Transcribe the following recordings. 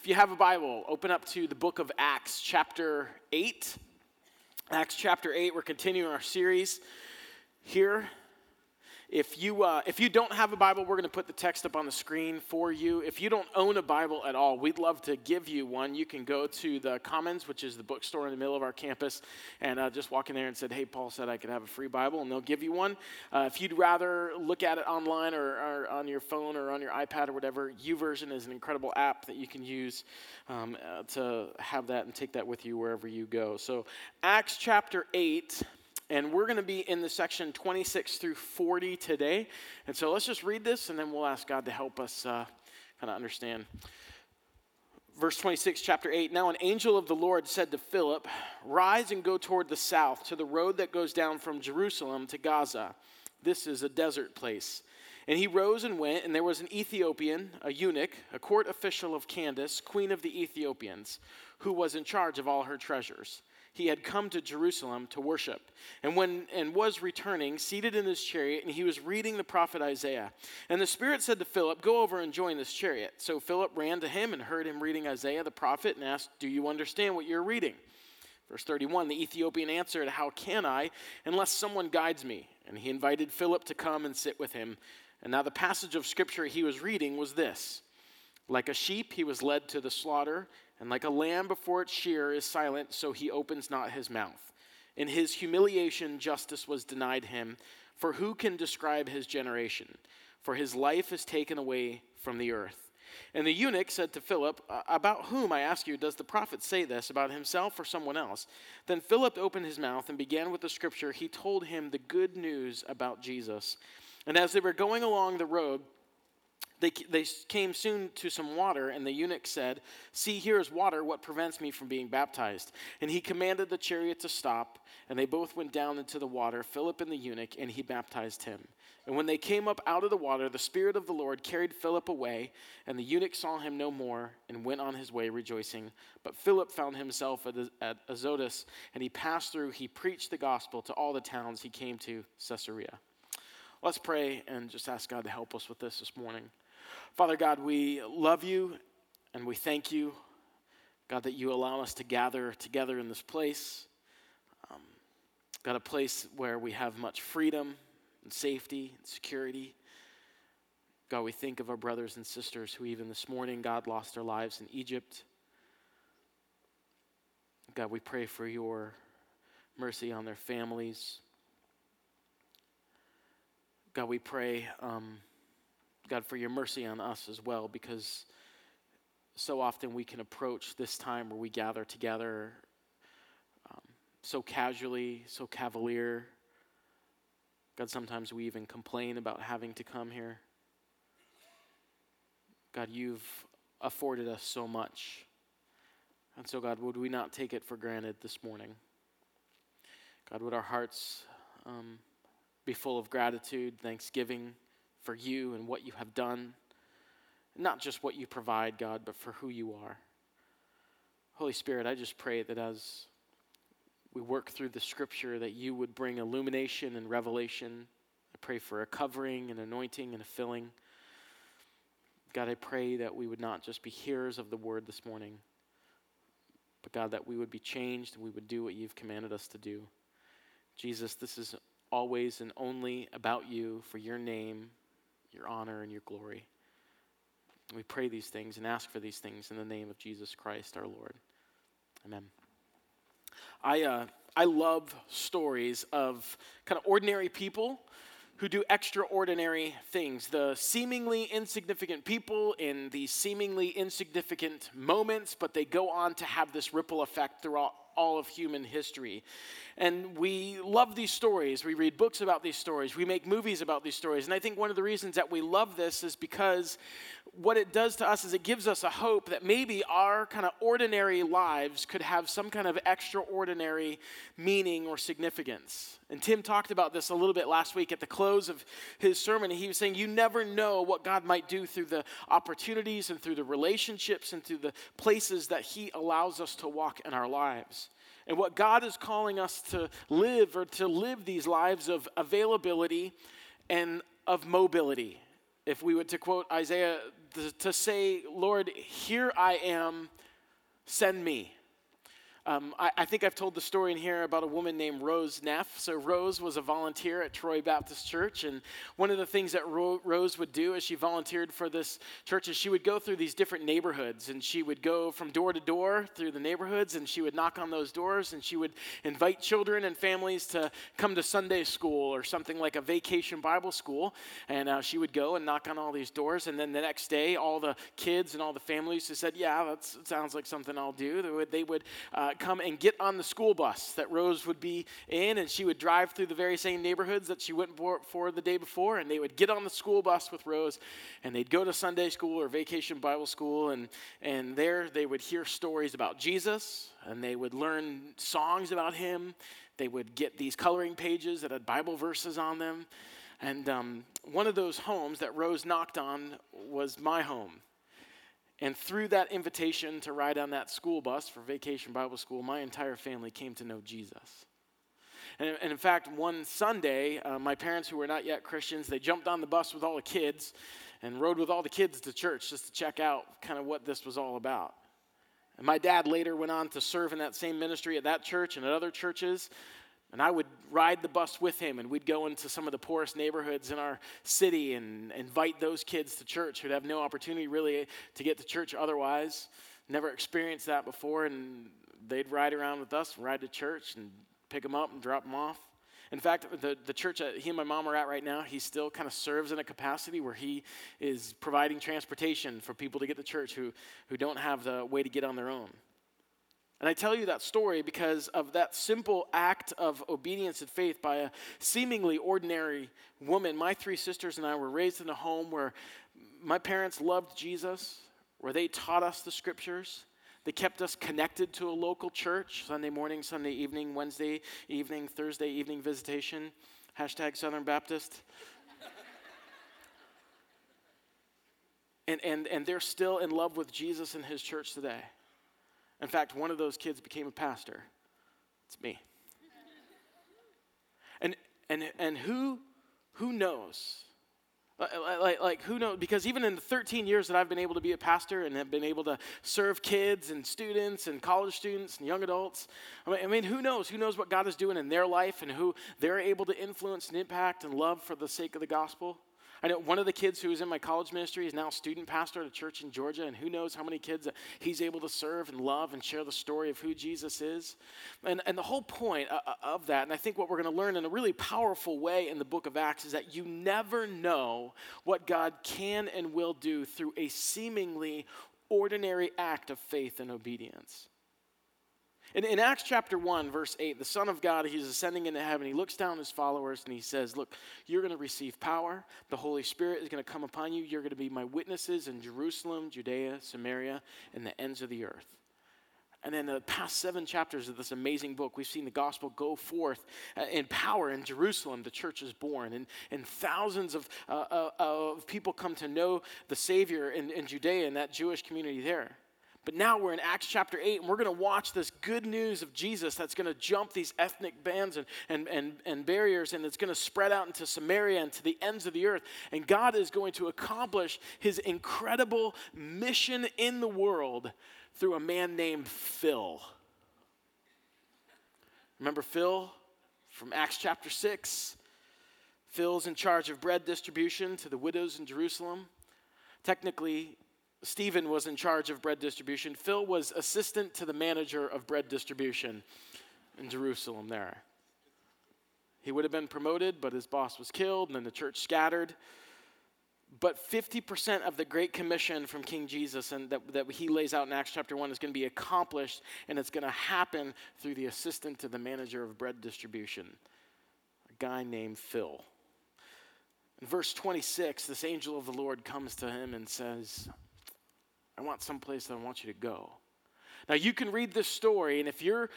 If you have a Bible, open up to the book of Acts, chapter 8. Acts chapter 8, we're continuing our series here if you, uh, if you don't have a Bible, we're going to put the text up on the screen for you. If you don't own a Bible at all, we'd love to give you one. You can go to the Commons, which is the bookstore in the middle of our campus, and uh, just walk in there and said, "Hey, Paul said I could have a free Bible," and they'll give you one. Uh, if you'd rather look at it online or, or, on your phone or on your iPad or whatever, YouVersion is an incredible app that you can use um, uh, to have that and take that with you wherever you go. So, Acts chapter eight. And we're going to be in the section 26 through 40 today. And so let's just read this and then we'll ask God to help us uh, kind of understand. Verse 26, chapter 8. Now an angel of the Lord said to Philip, Rise and go toward the south to the road that goes down from Jerusalem to Gaza. This is a desert place. And he rose and went, and there was an Ethiopian, a eunuch, a court official of Candace, queen of the Ethiopians, who was in charge of all her treasures he had come to Jerusalem to worship, and when and was returning, seated in his chariot, and he was reading the prophet Isaiah. And the Spirit said to Philip, "Go over and join this chariot." So Philip ran to him and heard him reading Isaiah the prophet, and asked, "Do you understand what you're reading?" Verse 31 The Ethiopian answered, How can I, unless someone guides me? And he invited Philip to come and sit with him. And now the passage of scripture he was reading was this Like a sheep, he was led to the slaughter and like a lamb before its shearer is silent, so he opens not his mouth. In his humiliation, justice was denied him. For who can describe his generation? For his life is taken away from the earth. And the eunuch said to Philip, About whom, I ask you, does the prophet say this, about himself or someone else? Then Philip opened his mouth and began with the scripture. He told him the good news about Jesus. And as they were going along the road, they, they came soon to some water, and the eunuch said, See, here is water. What prevents me from being baptized? And he commanded the chariot to stop, and they both went down into the water, Philip and the eunuch, and he baptized him. And when they came up out of the water, the Spirit of the Lord carried Philip away, and the eunuch saw him no more, and went on his way rejoicing. But Philip found himself at Azotus, and he passed through. He preached the gospel to all the towns he came to, Caesarea. Let's pray and just ask God to help us with this this morning. Father God, we love you and we thank you, God, that you allow us to gather together in this place. Um, God, a place where we have much freedom and safety and security. God, we think of our brothers and sisters who, even this morning, God, lost their lives in Egypt. God, we pray for your mercy on their families. God, we pray. Um, God, for your mercy on us as well, because so often we can approach this time where we gather together um, so casually, so cavalier. God, sometimes we even complain about having to come here. God, you've afforded us so much. And so, God, would we not take it for granted this morning? God, would our hearts um, be full of gratitude, thanksgiving, for you and what you have done. Not just what you provide, God, but for who you are. Holy Spirit, I just pray that as we work through the scripture, that you would bring illumination and revelation. I pray for a covering and anointing and a filling. God, I pray that we would not just be hearers of the word this morning, but God, that we would be changed and we would do what you've commanded us to do. Jesus, this is always and only about you for your name your honor, and your glory. We pray these things and ask for these things in the name of Jesus Christ our Lord. Amen. I, uh, I love stories of kind of ordinary people who do extraordinary things. The seemingly insignificant people in these seemingly insignificant moments, but they go on to have this ripple effect throughout all of human history. And we love these stories. We read books about these stories. We make movies about these stories. And I think one of the reasons that we love this is because what it does to us is it gives us a hope that maybe our kind of ordinary lives could have some kind of extraordinary meaning or significance. And Tim talked about this a little bit last week at the close of his sermon. He was saying, You never know what God might do through the opportunities and through the relationships and through the places that He allows us to walk in our lives. And what God is calling us to live or to live these lives of availability and of mobility. If we were to quote Isaiah to, say, Lord, here I am, send me. Um, I, I, think I've told the story in here about a woman named Rose Neff. So, Rose was a volunteer at Troy Baptist Church. And one of the things that Ro- Rose would do as she volunteered for this church is she would go through these different neighborhoods. And she would go from door to door through the neighborhoods. And she would knock on those doors. And she would invite children and families to come to Sunday school or something like a vacation Bible school. And uh, she would go and knock on all these doors. And then the next day, all the kids and all the families who said, Yeah, that sounds like something I'll do, they would, they would uh, come and get on the school bus that Rose would be in, and she would drive through the very same neighborhoods that she went for, for the day before, and they would get on the school bus with Rose, and they'd go to Sunday school or vacation Bible school, and, and there they would hear stories about Jesus, and they would learn songs about him. They would get these coloring pages that had Bible verses on them. And um, one of those homes that Rose knocked on was my home. And through that invitation to ride on that school bus for vacation Bible school, my entire family came to know Jesus. And, in fact, one Sunday, uh, my parents, who were not yet Christians, they jumped on the bus with all the kids and rode with all the kids to church just to check out kind of what this was all about. And my dad later went on to serve in that same ministry at that church and at other churches. And I would ride the bus with him, and we'd go into some of the poorest neighborhoods in our city and invite those kids to church who'd have no opportunity really to get to church otherwise. Never experienced that before, and they'd ride around with us, ride to church, and pick them up and drop them off. In fact, the, the church that he and my mom are at right now, he still kind of serves in a capacity where he is providing transportation for people to get to church who, who don't have the way to get on their own. And I tell you that story because of that simple act of obedience and faith by a seemingly ordinary woman. My three sisters and I were raised in a home where my parents loved Jesus, where they taught us the scriptures. They kept us connected to a local church Sunday morning, Sunday evening, Wednesday evening, Thursday evening visitation. Hashtag Southern Baptist. and, and, and they're still in love with Jesus and his church today. In fact, one of those kids became a pastor. It's me. And, and, and who, who knows? Like, like, who knows? Because even in the 13 years that I've been able to be a pastor and have been able to serve kids and students and college students and young adults, I mean, I mean, who knows? Who knows what God is doing in their life and who they're able to influence and impact and love for the sake of the gospel? I know one of the kids who was in my college ministry is now student pastor at a church in Georgia, and who knows how many kids he's able to serve and love and share the story of who Jesus is. And, and the whole point uh, uh, of that, and I think what we're going to learn in a really powerful way in the book of Acts, is that you never know what God can and will do through a seemingly ordinary act of faith and obedience. In, in, Acts chapter 1, verse 8, the Son of God, he's ascending into heaven. He looks down at his followers and he says, Look, you're going to receive power. The Holy Spirit is going to come upon you. You're going to be my witnesses in Jerusalem, Judea, Samaria, and the ends of the earth. And then the past seven chapters of this amazing book, we've seen the gospel go forth uh, in power in Jerusalem. The church is born, and, and thousands of, uh, uh, of people come to know the Savior in, in Judea and that Jewish community there. But now we're in Acts chapter 8, and we're going to watch this good news of Jesus that's going to jump these ethnic bands and, and, and, and barriers, and it's going to spread out into Samaria and to the ends of the earth. And God is going to accomplish his incredible mission in the world through a man named Phil. Remember Phil from Acts chapter 6? Phil's in charge of bread distribution to the widows in Jerusalem. Technically, Stephen was in charge of bread distribution. Phil was assistant to the manager of bread distribution in Jerusalem there. He would have been promoted, but his boss was killed, and then the church scattered. But 50% of the Great Commission from King Jesus and that, that he lays out in Acts chapter 1 is going to be accomplished, and it's going to happen through the assistant to the manager of bread distribution, a guy named Phil. In verse 26, this angel of the Lord comes to him and says, I want someplace that I want you to go. Now, you can read this story, and if you're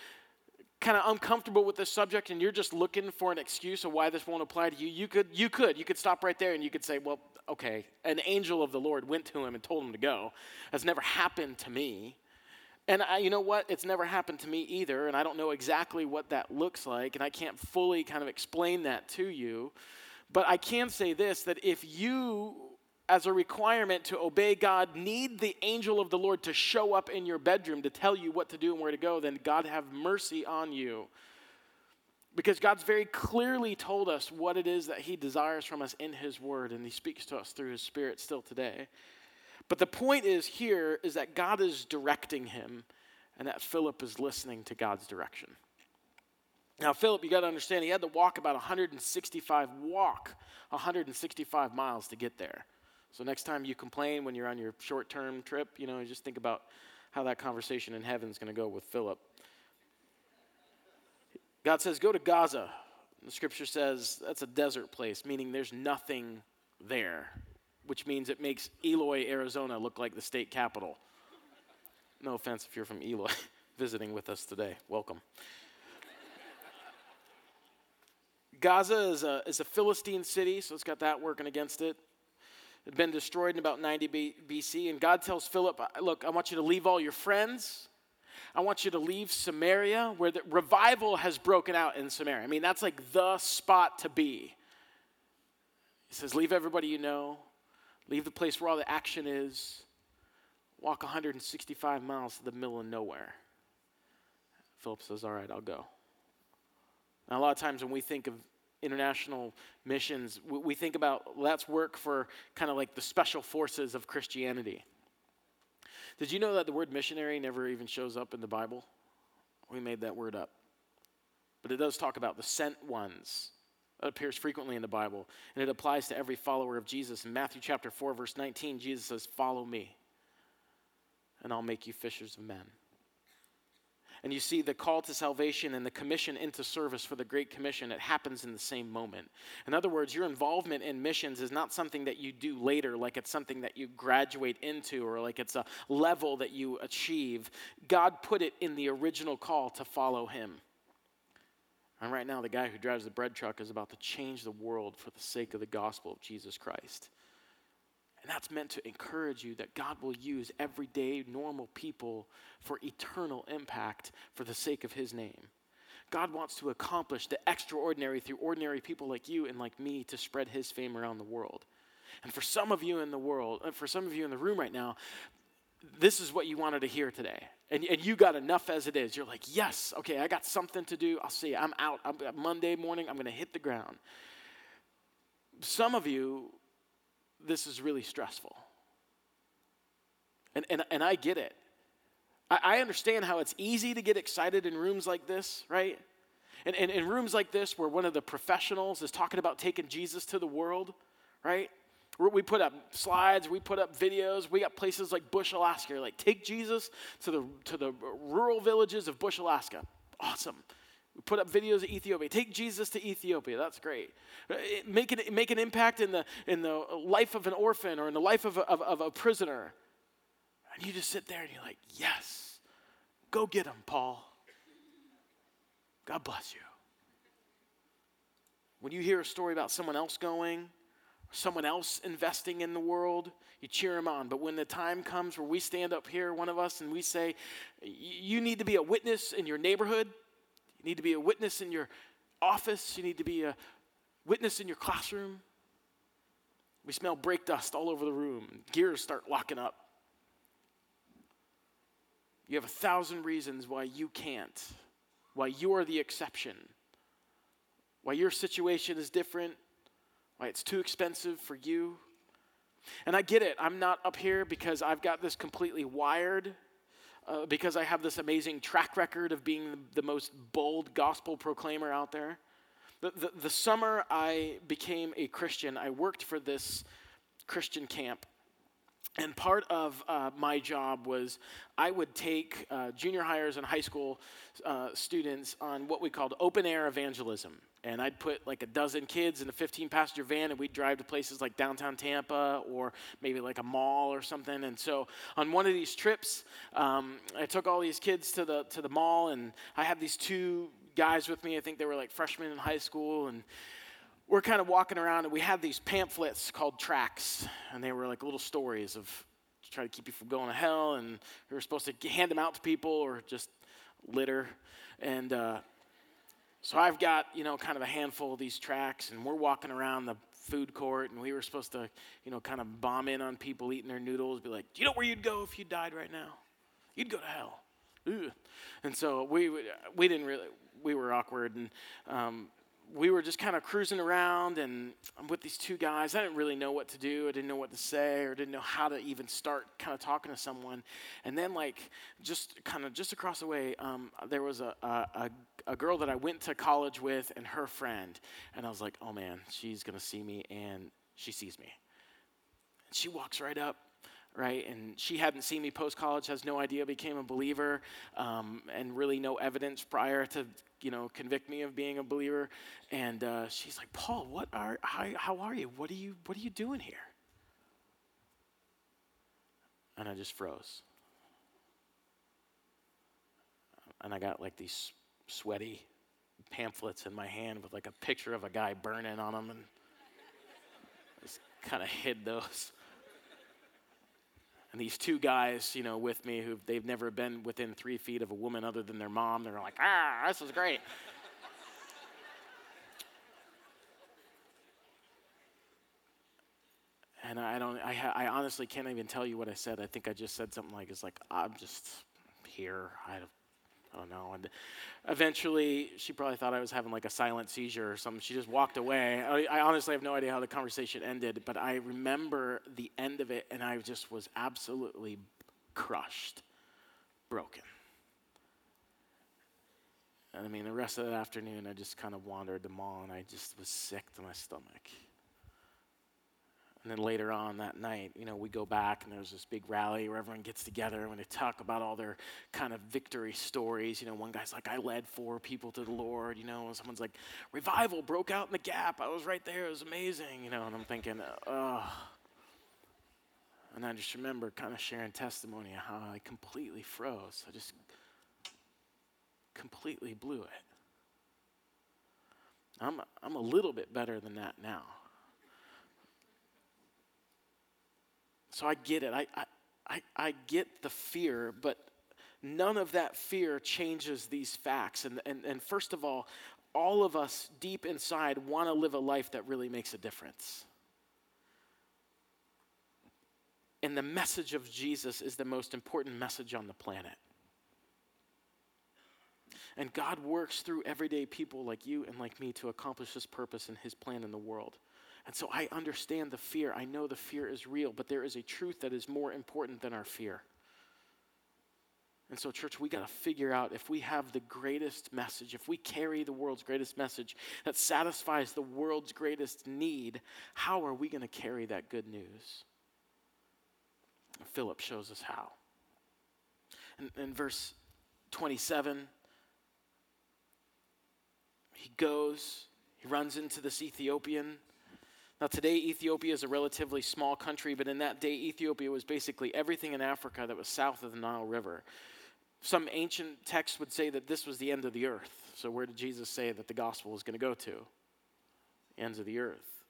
kind of uncomfortable with this subject and you're just looking for an excuse of why this won't apply to you, you could, you could, you could stop right there and you could say, well, okay, an angel of the Lord went to him and told him to go. That's never happened to me. And I, you know what? It's never happened to me either, and I don't know exactly what that looks like, and I can't fully kind of explain that to you. But I can say this that if you as a requirement to obey God, need the angel of the Lord to show up in your bedroom to tell you what to do and where to go, then God have mercy on you. Because God's very clearly told us what it is that He desires from us in His Word, and He speaks to us through His Spirit still today. But the point is here is that God is directing him, and that Philip is listening to God's direction. Now, Philip, you got to understand, he had to walk about 165 walk 165 miles to get there. So next time you complain when you're on your short-term trip, you know, just think about how that conversation in heaven is going to go with Philip. God says, Go to Gaza. The scripture says that's a desert place, meaning there's nothing there, which means it makes Eloy, Arizona look like the state capital. No offense if you're from Eloy visiting with us today. Welcome. Gaza is a, is a Philistine city, so it's got that working against it. Had been destroyed in about 90 B- BC, and God tells Philip, Look, I want you to leave all your friends. I want you to leave Samaria, where the revival has broken out in Samaria. I mean, that's like the spot to be. He says, Leave everybody you know, leave the place where all the action is, walk 165 miles to the middle of nowhere. Philip says, All right, I'll go. Now, a lot of times when we think of international missions, we think about let's work for kind of like the special forces of Christianity. Did you know that the word missionary never even shows up in the Bible? We made that word up. But it does talk about the sent ones. That appears frequently in the Bible, and it applies to every follower of Jesus. In Matthew chapter 4, verse 19, Jesus says, Follow me, and I'll make you fishers of men. And you see the call to salvation and the commission into service for the Great Commission, it happens in the same moment. In other words, your involvement in missions is not something that you do later, like it's something that you graduate into or like it's a level that you achieve. God put it in the original call to follow Him. And right now, the guy who drives the bread truck is about to change the world for the sake of the gospel of Jesus Christ. And that's meant to encourage you that God will use everyday, normal people for eternal impact for the sake of His name. God wants to accomplish the extraordinary through ordinary people like you and like me to spread His fame around the world. And for some of you in the world, and for some of you in the room right now, this is what you wanted to hear today. And, and you got enough as it is. You're like, yes, okay, I got something to do. I'll see. I'm out. I'm, uh, Monday morning, I'm going to hit the ground. Some of you this is really stressful. And, and, and I get it. I, I understand how it's easy to get excited in rooms like this, right? And, in rooms like this, where one of the professionals is talking about taking Jesus to the world, right? We put up slides, we put up videos. We got places like Bush, Alaska. Like, take Jesus to the, to the rural villages of Bush, Alaska. Awesome. Put up videos of Ethiopia. Take Jesus to Ethiopia. That's great. Make an, make an impact in the, in the life of an orphan or in the life of a, of, of a prisoner. And you just sit there and you're like, yes, go get him, Paul. God bless you. When you hear a story about someone else going, someone else investing in the world, you cheer them on. But when the time comes where we stand up here, one of us, and we say, you need to be a witness in your neighborhood, you need to be a witness in your office. You need to be a witness in your classroom. We smell brake dust all over the room. Gears start locking up. You have a thousand reasons why you can't, why you are the exception, why your situation is different, why it's too expensive for you. And I get it. I'm not up here because I've got this completely wired uh, because I have this amazing track record of being the most bold gospel proclaimer out there. The, the, the summer I became a Christian, I worked for this Christian camp. And part of uh, my job was I would take uh, junior hires and high school uh, students on what we called open air evangelism. And I'd put like a dozen kids in a 15 passenger van and we'd drive to places like downtown Tampa or maybe like a mall or something. And so on one of these trips, um, I took all these kids to the, to the mall and I had these two guys with me. I think they were like freshmen in high school. And we're kind of walking around and we had these pamphlets called tracts. And they were like little stories of try to keep you from going to hell. And we were supposed to hand them out to people or just litter. And, uh, so I've got, you know, kind of a handful of these tracts, and we're walking around the food court, and we were supposed to, you know, kind of bomb in on people eating their noodles, be like, do you know where you'd go if you died right now? You'd go to hell. And so we, we didn't really, we were awkward, and um, we were just kind of cruising around and I'm with these two guys. I didn't really know what to do. I didn't know what to say or didn't know how to even start kind of talking to someone. And then, like, just kind of just across the way, um, there was a, a, a, girl that I went to college with and her friend. And I was like, oh man, she's going to see me. And she sees me. And she walks right up right? And she hadn't seen me post college, has no idea, became a believer, um, and really no evidence prior to, you know, convict me of being a believer. And uh, she's like, Paul, what are, how, how are you? What are you, what are you doing here? And I just froze. And I got like these sweaty pamphlets in my hand with like a picture of a guy burning on them and just kind of hid those and these two guys, you know, with me who they've never been within three feet of a woman other than their mom, they're like, ah, this is great. and I don't, I, I honestly can't even tell you what I said. I think I just said something like, "It's like I'm just here. I Don't know. And eventually, she probably thought I was having like a silent seizure or something. She just walked away. I, I, honestly have no idea how the conversation ended, but I remember the end of it, and I just was absolutely crushed, broken. And I mean, the rest of that afternoon, I just kind of wandered the mall, and I just was sick to my stomach. And then later on that night, you know, we go back and there's this big rally where everyone gets together and they talk about all their kind of victory stories. You know, one guy's like, I led four people to the Lord, you know, and someone's like, revival broke out in the gap. I was right there. It was amazing, you know, and I'm thinking, oh. And I just remember kind of sharing testimony of how I completely froze. I just completely blew it. I'm, I'm a little bit better than that now. So I get it. I, I, I get the fear, but none of that fear changes these facts. And, and, and first of all, all of us deep inside want to live a life that really makes a difference. And the message of Jesus is the most important message on the planet. And God works through everyday people like you and like me to accomplish His purpose and His plan in the world. And so I understand the fear. I know the fear is real, but there is a truth that is more important than our fear. And so, church, we got to figure out if we have the greatest message, if we carry the world's greatest message that satisfies the world's greatest need, how are we going to carry that good news? Philip shows us how. In, in verse 27, he goes, he runs into this Ethiopian now, today, Ethiopia is a relatively small country, but in that day, Ethiopia was basically everything in Africa that was south of the Nile River. Some ancient texts would say that this was the end of the earth. So, where did Jesus say that the gospel was going to go to? Ends of the earth.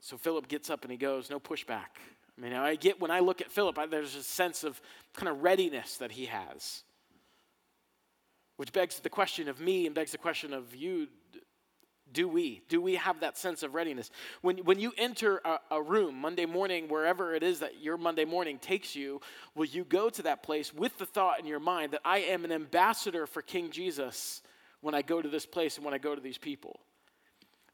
So, Philip gets up and he goes, no pushback. I mean, I get when I look at Philip, I, there's a sense of kind of readiness that he has. Which begs the question of me and begs the question of you do we? Do we have that sense of readiness? When, when you enter a, a, room Monday morning, wherever it is that your Monday morning takes you, will you go to that place with the thought in your mind that I am an ambassador for King Jesus when I go to this place and when I go to these people?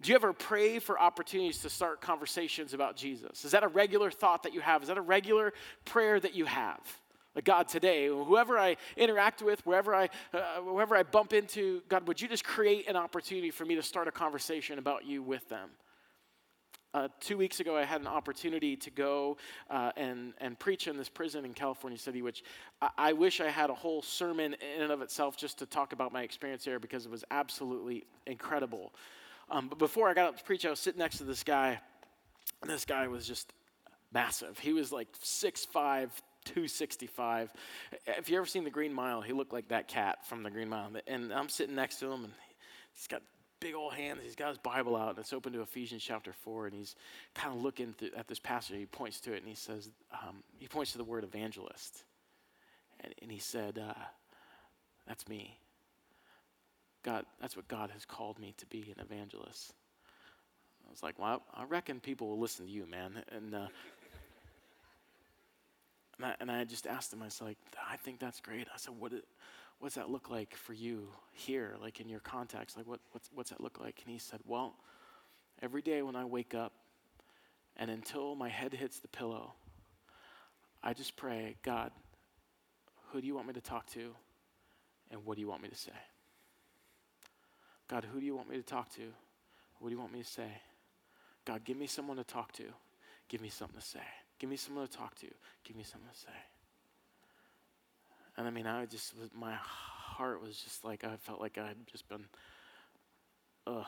Do you ever pray for opportunities to start conversations about Jesus? Is that a regular thought that you have? Is that a regular prayer that you have? God, today, whoever I interact with, wherever I, uh, whoever I bump into, God, would you just create an opportunity for me to start a conversation about you with them? Uh, two weeks ago, I had an opportunity to go uh, and, and preach in this prison in California City, which I, I, wish I had a whole sermon in and of itself just to talk about my experience there because it was absolutely incredible. Um, but before I got up to preach, I was sitting next to this guy, and this guy was just massive. He was like 6'5, 265. If you ever seen The Green Mile, he looked like that cat from The Green Mile. And I'm sitting next to him, and he's got big old hands. He's got his Bible out, and it's open to Ephesians chapter 4, and he's kind of looking at this passage. He points to it, and he says, um, he points to the word evangelist. And, and he said, uh, That's me. God, that's what God has called me to be an evangelist. I was like, well, I reckon people will listen to you, man. And, uh, and, I, and I just asked him, I was like, I think that's great. I said, what, does that look like for you here, like in your context? Like, what, what's, what's that look like? And he said, well, every day when I wake up and until my head hits the pillow, I just pray, God, who do you want me to talk to? And what do you want me to say? God, who do you want me to talk to? What do you want me to say? God, give me someone to talk to. Give me something to say. Give me someone to talk to. Give me something to say. And I mean, I just, my heart was just like, I felt like I had just been, ugh.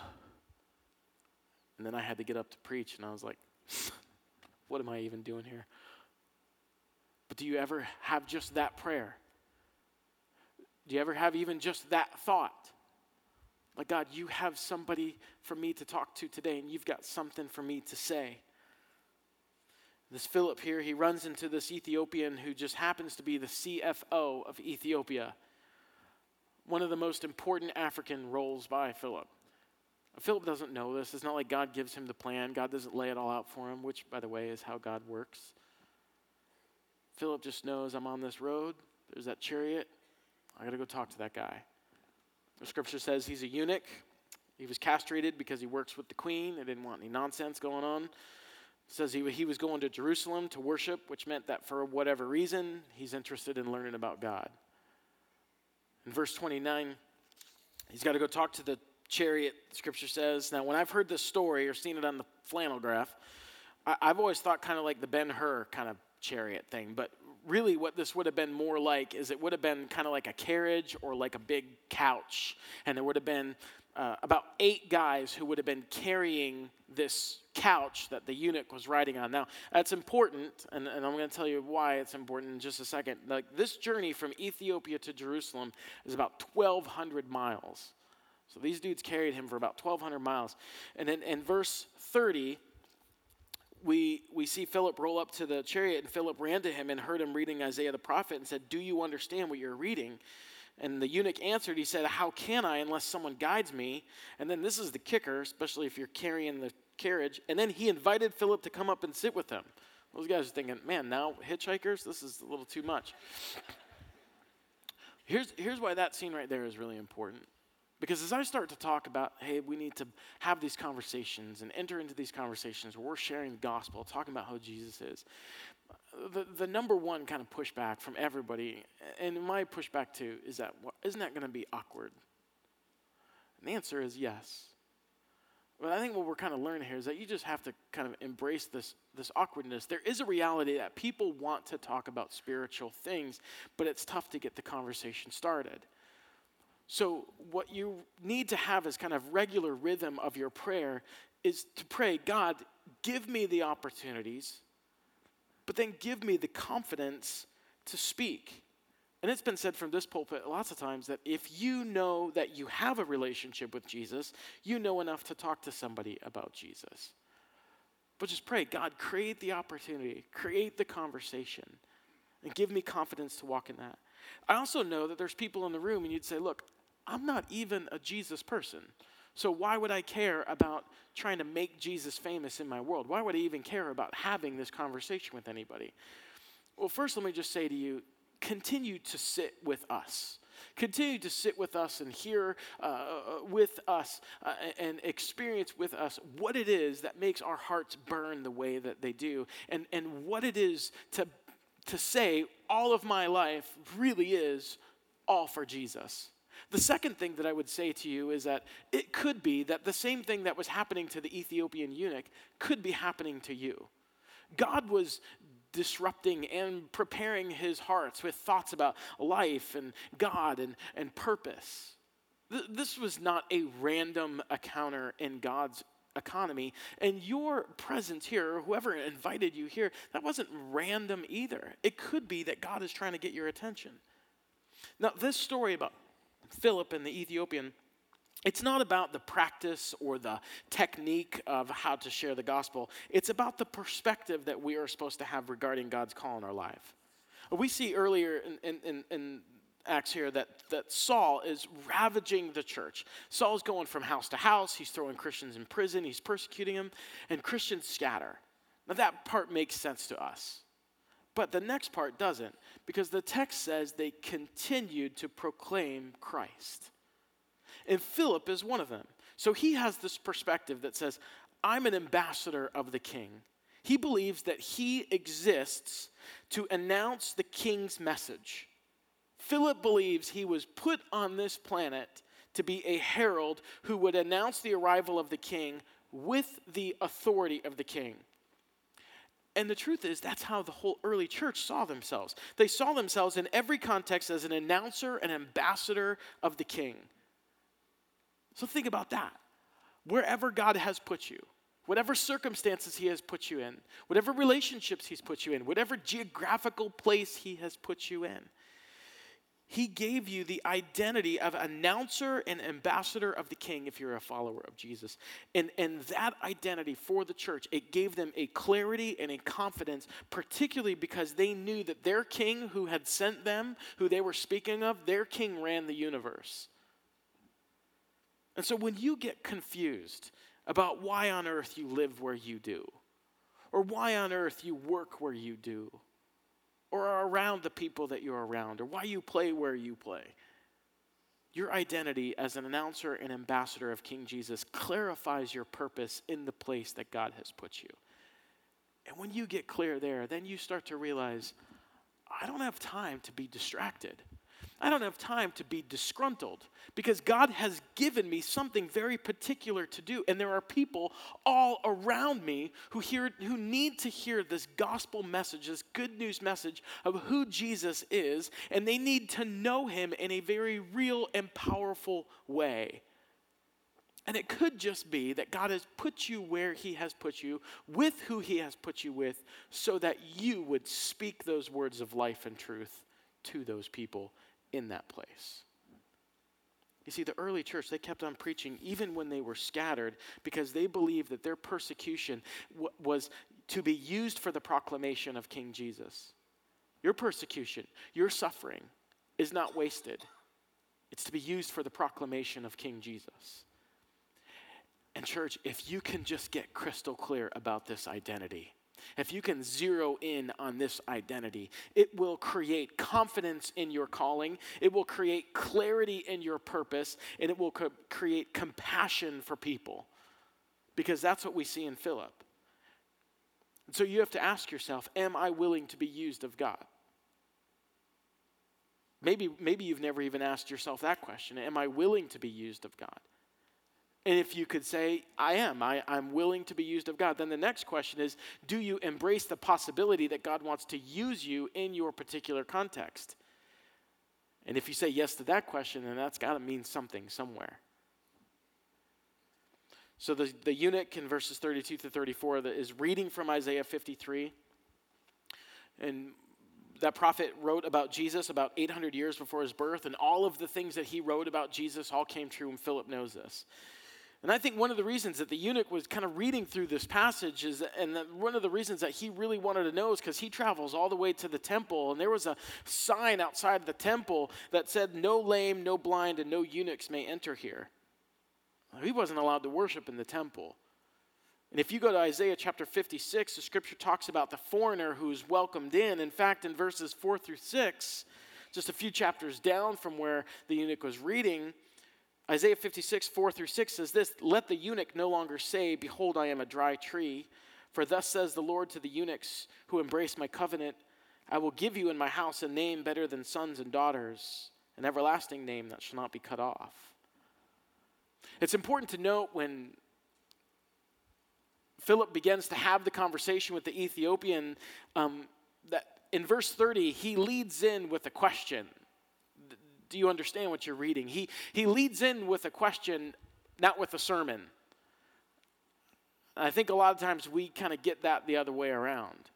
And then I had to get up to preach, and I was like, what am I even doing here? But do you ever have just that prayer? Do you ever have even just that thought? Like, God, you have somebody for me to talk to today, and you've got something for me to say. This Philip here, he runs into this Ethiopian who just happens to be the CFO of Ethiopia. One of the most important African roles by Philip. Philip doesn't know this. It's not like God gives him the plan. God doesn't lay it all out for him, which, by the way, is how God works. Philip just knows I'm on this road. There's that chariot. I got to go talk to that guy. The scripture says he's a eunuch. He was castrated because he works with the queen. They didn't want any nonsense going on. It says he, he was going to Jerusalem to worship, which meant that for whatever reason, he's interested in learning about God. In verse 29, he's got to go talk to the chariot, scripture says. Now, when I've heard this story or seen it on the flannel graph, I, have always thought kind of like the Ben Hur kind of chariot thing. But really, what this would have been more like is it would have been kind of like a carriage or like a big couch. And there would have been uh, about eight guys who would have been carrying this couch that the eunuch was riding on. Now, that's important, and, and I'm going to tell you why it's important in just a second. Like, this journey from Ethiopia to Jerusalem is about 1,200 miles. So these dudes carried him for about 1,200 miles. And then in verse 30, we, we see Philip roll up to the chariot, and Philip ran to him and heard him reading Isaiah the prophet and said, Do you understand what you're reading? And the eunuch answered, He said, How can I unless someone guides me? And then this is the kicker, especially if you're carrying the carriage. And then he invited Philip to come up and sit with him. Those guys are thinking, Man, now hitchhikers? This is a little too much. Here's, here's why that scene right there is really important. Because as I start to talk about, hey, we need to have these conversations and enter into these conversations where we're sharing the gospel, talking about how Jesus is, the, the number one kind of pushback from everybody, and my pushback too, is that, well, isn't that going to be awkward? And the answer is yes. But I think what we're kind of learning here is that you just have to kind of embrace this, this awkwardness. There is a reality that people want to talk about spiritual things, but it's tough to get the conversation started. So, what you need to have as kind of regular rhythm of your prayer is to pray, God, give me the opportunities, but then give me the confidence to speak. And it's been said from this pulpit lots of times that if you know that you have a relationship with Jesus, you know enough to talk to somebody about Jesus. But just pray, God, create the opportunity, create the conversation, and give me confidence to walk in that. I also know that there's people in the room, and you'd say, Look, I'm not even a Jesus person. So why would I care about trying to make Jesus famous in my world? Why would I even care about having this conversation with anybody? Well, first, let me just say to you continue to sit with us. Continue to sit with us and hear uh, uh with us uh, and experience with us what it is that makes our hearts burn the way that they do, and, and what it is to, to say, all of my life really is all for Jesus. The second thing that I would say to you is that it could be that the same thing that was happening to the Ethiopian eunuch could be happening to you. God was disrupting and preparing his hearts with thoughts about life and God and, and purpose. Th- this was not a random encounter in God's economy. And your presence here, whoever invited you here, that wasn't random either. It could be that God is trying to get your attention. Now, this story about Philip and the Ethiopian, it's not about the practice or the technique of how to share the gospel. It's about the perspective that we are supposed to have regarding God's call in our life. We see earlier in, in, in, Acts here that, that Saul is ravaging the church. Saul's going from house to house. He's throwing Christians in prison. He's persecuting them, and Christians scatter. Now, that part makes sense to us. But the next part doesn't, because the text says they continued to proclaim Christ. And Philip is one of them. So he has this perspective that says, I'm an ambassador of the king. He believes that he exists to announce the king's message. Philip believes he was put on this planet to be a herald who would announce the arrival of the king with the authority of the king. And the truth is, that's how the whole early church saw themselves. They saw themselves in every context as an announcer, an ambassador of the king. So think about that. Wherever God has put you, whatever circumstances He has put you in, whatever relationships He's put you in, whatever geographical place He has put you in, he gave you the identity of announcer and ambassador of the king if you're a follower of Jesus. And, and that identity for the church, it gave them a clarity and a confidence, particularly because they knew that their king who had sent them, who they were speaking of, their king ran the universe. And so when you get confused about why on earth you live where you do, or why on earth you work where you do, or are around the people that you're around or why you play where you play. Your identity as an announcer and ambassador of King Jesus clarifies your purpose in the place that God has put you. And when you get clear there, then you start to realize I don't have time to be distracted. I don't have time to be disgruntled because God has given me something very particular to do. And there are people all around me who, hear, who need to hear this gospel message, this good news message of who Jesus is, and they need to know him in a very real and powerful way. And it could just be that God has put you where He has put you, with who He has put you with, so that you would speak those words of life and truth to those people in that place. You see, the early church, they kept on preaching even when they were scattered because they believed that their persecution w- was to be used for the proclamation of King Jesus. Your persecution, your suffering is not wasted, it's to be used for the proclamation of King Jesus. And, church, if you can just get crystal clear about this identity, if you can zero in on this identity, it will create confidence in your calling, it will create clarity in your purpose, and it will co- create compassion for people. Because that's what we see in Philip. And so you have to ask yourself Am I willing to be used of God? Maybe, maybe you've never even asked yourself that question Am I willing to be used of God? And if you could say, I am, I, I'm willing to be used of God, then the next question is do you embrace the possibility that God wants to use you in your particular context? And if you say yes to that question, then that's got to mean something somewhere. So the, the eunuch in verses 32 to 34 that is reading from Isaiah 53. And that prophet wrote about Jesus about 800 years before his birth, and all of the things that he wrote about Jesus all came true, and Philip knows this. And I think one of the reasons that the eunuch was kind of reading through this passage is, and one of the reasons that he really wanted to know is because he travels all the way to the temple, and there was a sign outside the temple that said, No lame, no blind, and no eunuchs may enter here. He wasn't allowed to worship in the temple. And if you go to Isaiah chapter 56, the scripture talks about the foreigner who's welcomed in. In fact, in verses 4 through 6, just a few chapters down from where the eunuch was reading, Isaiah 56, 4 through 6 says this Let the eunuch no longer say, Behold, I am a dry tree. For thus says the Lord to the eunuchs who embrace my covenant I will give you in my house a name better than sons and daughters, an everlasting name that shall not be cut off. It's important to note when Philip begins to have the conversation with the Ethiopian um, that in verse 30, he leads in with a question do you understand what you're reading? He, he leads in with a question, not with a sermon. I think a lot of times we kind of get that the other way around.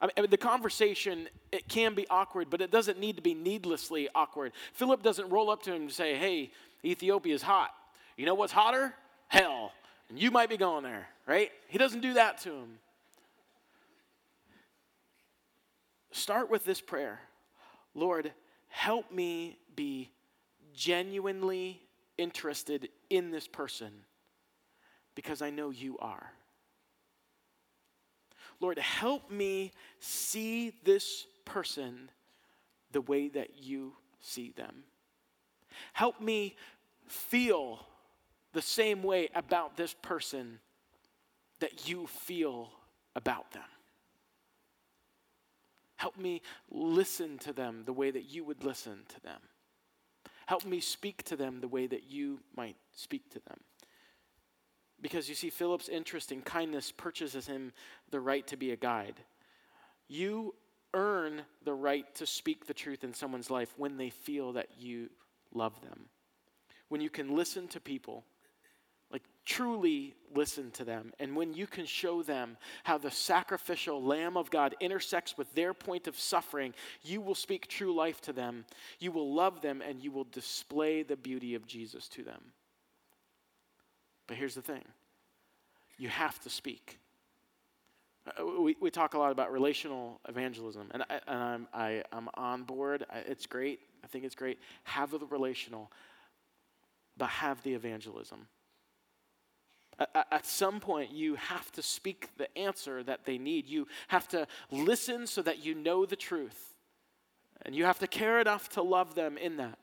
I mean, the conversation, it can be awkward, but it doesn't need to be needlessly awkward. Philip doesn't roll up to him and say, Hey, Ethiopia is hot. You know what's hotter? Hell. And you might be going there, right? He doesn't do that to him. Start with this prayer Lord, help me be genuinely interested in this person because I know you are. Lord, help me see this person the way that you see them. Help me feel the same way about this person that you feel about them. Help me listen to them the way that you would listen to them. Help me speak to them the way that you might speak to them. Because you see, Philip's interest in kindness purchases him the right to be a guide. You earn the right to speak the truth in someone's life when they feel that you love them. When you can listen to people, truly listen to them, and when you can show them how the sacrificial Lamb of God intersects with their point of suffering, you will speak true life to them. You will love them, and you will display the beauty of Jesus to them. But here's the thing you have to speak. Uh, we, we talk a lot about relational evangelism, and, I, and I'm, I, I'm on board. It's great. I think it's great. Have the relational, but have the evangelism. At some point, you have to speak the answer that they need. You have to listen so that you know the truth. And you have to care enough to love them in that.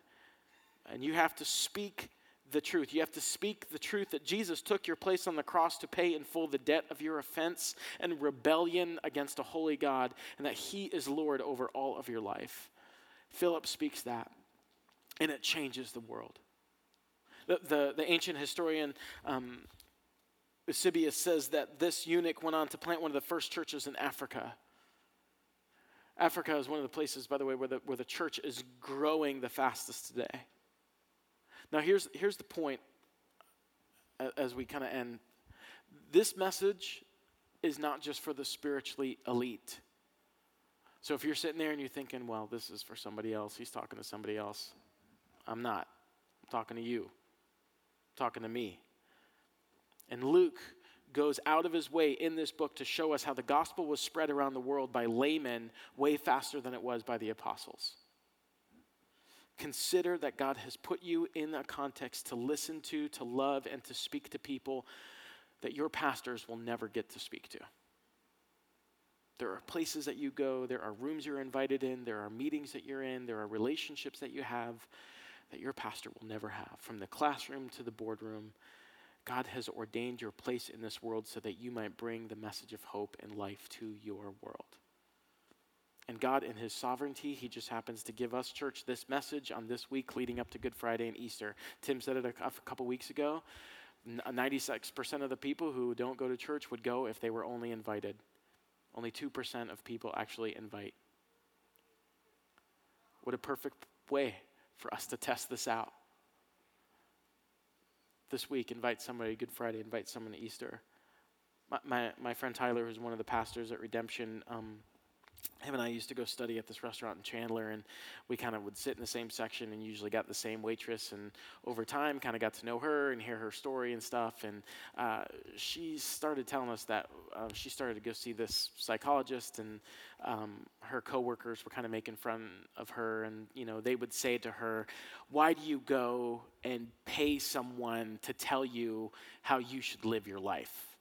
And you have to speak the truth. You have to speak the truth that Jesus took your place on the cross to pay in full the debt of your offense and rebellion against a holy God, and that He is Lord over all of your life. Philip speaks that, and it changes the world. The, the, the ancient historian um, Eusebius says that this eunuch went on to plant one of the first churches in Africa. Africa is one of the places, by the way, where the, where the church is growing the fastest today. Now, here's, here's the point as we kind of end. This message is not just for the spiritually elite. So if you're sitting there and you're thinking, well, this is for somebody else, he's talking to somebody else, I'm not. I'm talking to you, I'm talking to me. And Luke goes out of his way in this book to show us how the gospel was spread around the world by laymen way faster than it was by the apostles. Consider that God has put you in a context to listen to, to love, and to speak to people that your pastors will never get to speak to. There are places that you go, there are rooms you're invited in, there are meetings that you're in, there are relationships that you have that your pastor will never have. From the classroom to the boardroom, God has ordained your place in this world so that you might bring the message of hope and life to your world. And God, in His sovereignty, He just happens to give us, church, this message on this week leading up to Good Friday and Easter. Tim said it a, a couple weeks ago 96% of the people who don't go to church would go if they were only invited. Only 2% of people actually invite. What a perfect way for us to test this out. This week, invite somebody, Good Friday, invite someone to Easter. My, my, my friend Tyler, who's one of the pastors at Redemption, um, him and I used to go study at this restaurant in Chandler, and we kind of would sit in the same section and usually got the same waitress. And over time, kind of got to know her and hear her story and stuff. And uh, she started telling us that uh, she started to go see this psychologist, and um, her coworkers were kind of making fun of her. And you know, they would say to her, "Why do you go and pay someone to tell you how you should live your life?"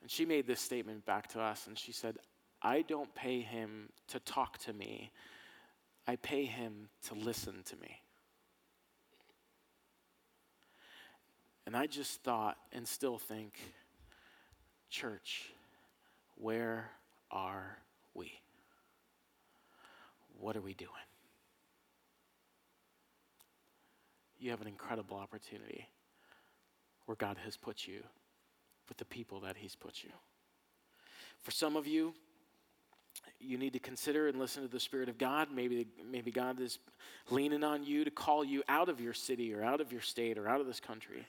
And she made this statement back to us, and she said, I don't pay him to talk to me, I pay him to listen to me. And I just thought and still think, church, where are we? What are we doing? You have an incredible opportunity where God has put you with the people that He's put you. For some of you, you need to consider and listen to the Spirit of God. Maybe, maybe God is leaning on you to call you out of your city or out of your state or out of this country.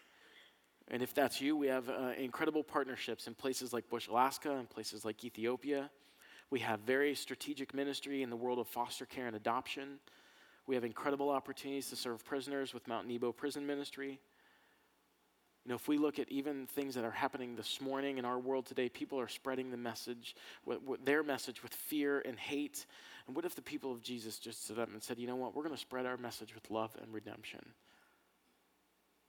And if that's you, we have uh, incredible partnerships in places like Bush, Alaska, and places like Ethiopia. We have very strategic ministry in the world of foster care and adoption. We have incredible opportunities to serve prisoners with Mount Nebo Prison Ministry. You know, if we look at even things that are happening this morning in our world today, people are spreading the message, their message with fear and hate. And what if the people of Jesus just stood up and said, you know what, we're going to spread our message with love and redemption?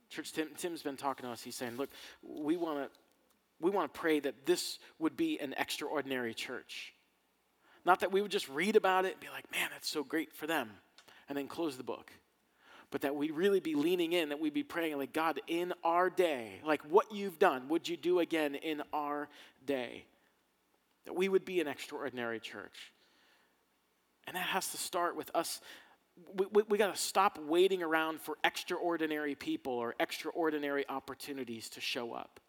Church, Tim, Tim's been talking to us. He's saying, look, we want to we want to pray that this would be an extraordinary church. Not that we would just read about it and be like, man, that's so great for them, and then close the book but that we really be leaning in, that we be praying, like, God, in our day, like what you've done, would you do again in our day? That we would be an extraordinary church. And that has to start with us. We, we, we got to stop waiting around for extraordinary people or extraordinary opportunities to show up.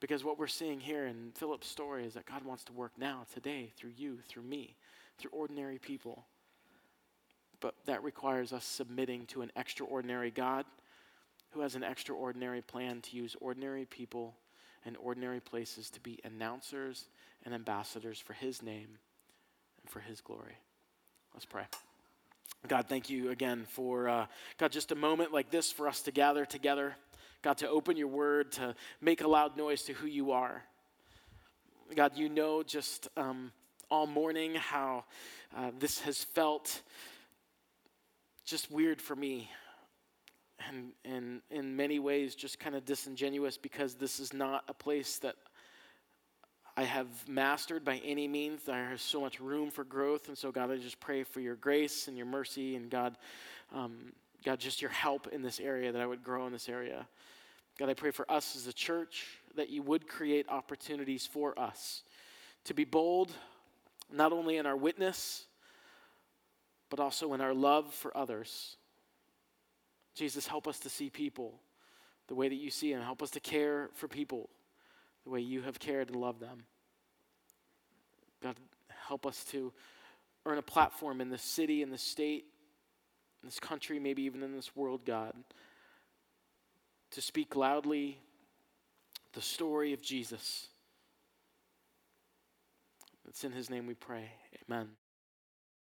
Because what we're seeing here in Philip's story is that God wants to work now, today, through you, through me, through ordinary people. But that requires us submitting to an extraordinary God who has an extraordinary plan to use ordinary people and ordinary places to be announcers and ambassadors for his name and for his glory. Let's pray. God, thank you again for, uh, God, just a moment like this for us to gather together. God, to open your word, to make a loud noise to who you are. God, you know just um, all morning how uh, this has felt just weird for me and, and in many ways just kind of disingenuous because this is not a place that I have mastered by any means. There is so much room for growth. And so, God, I just pray for your grace and your mercy and God, um, God, just your help in this area that I would grow in this area. God, I pray for us as a church that you would create opportunities for us to be bold, not only in our witness, but also in our love for others. Jesus, help us to see people the way that you see them. Help us to care for people the way you have cared and loved them. God, help us to earn a platform in this city, in this state, in this country, maybe even in this world, God, to speak loudly the story of Jesus. It's in his name we pray. Amen.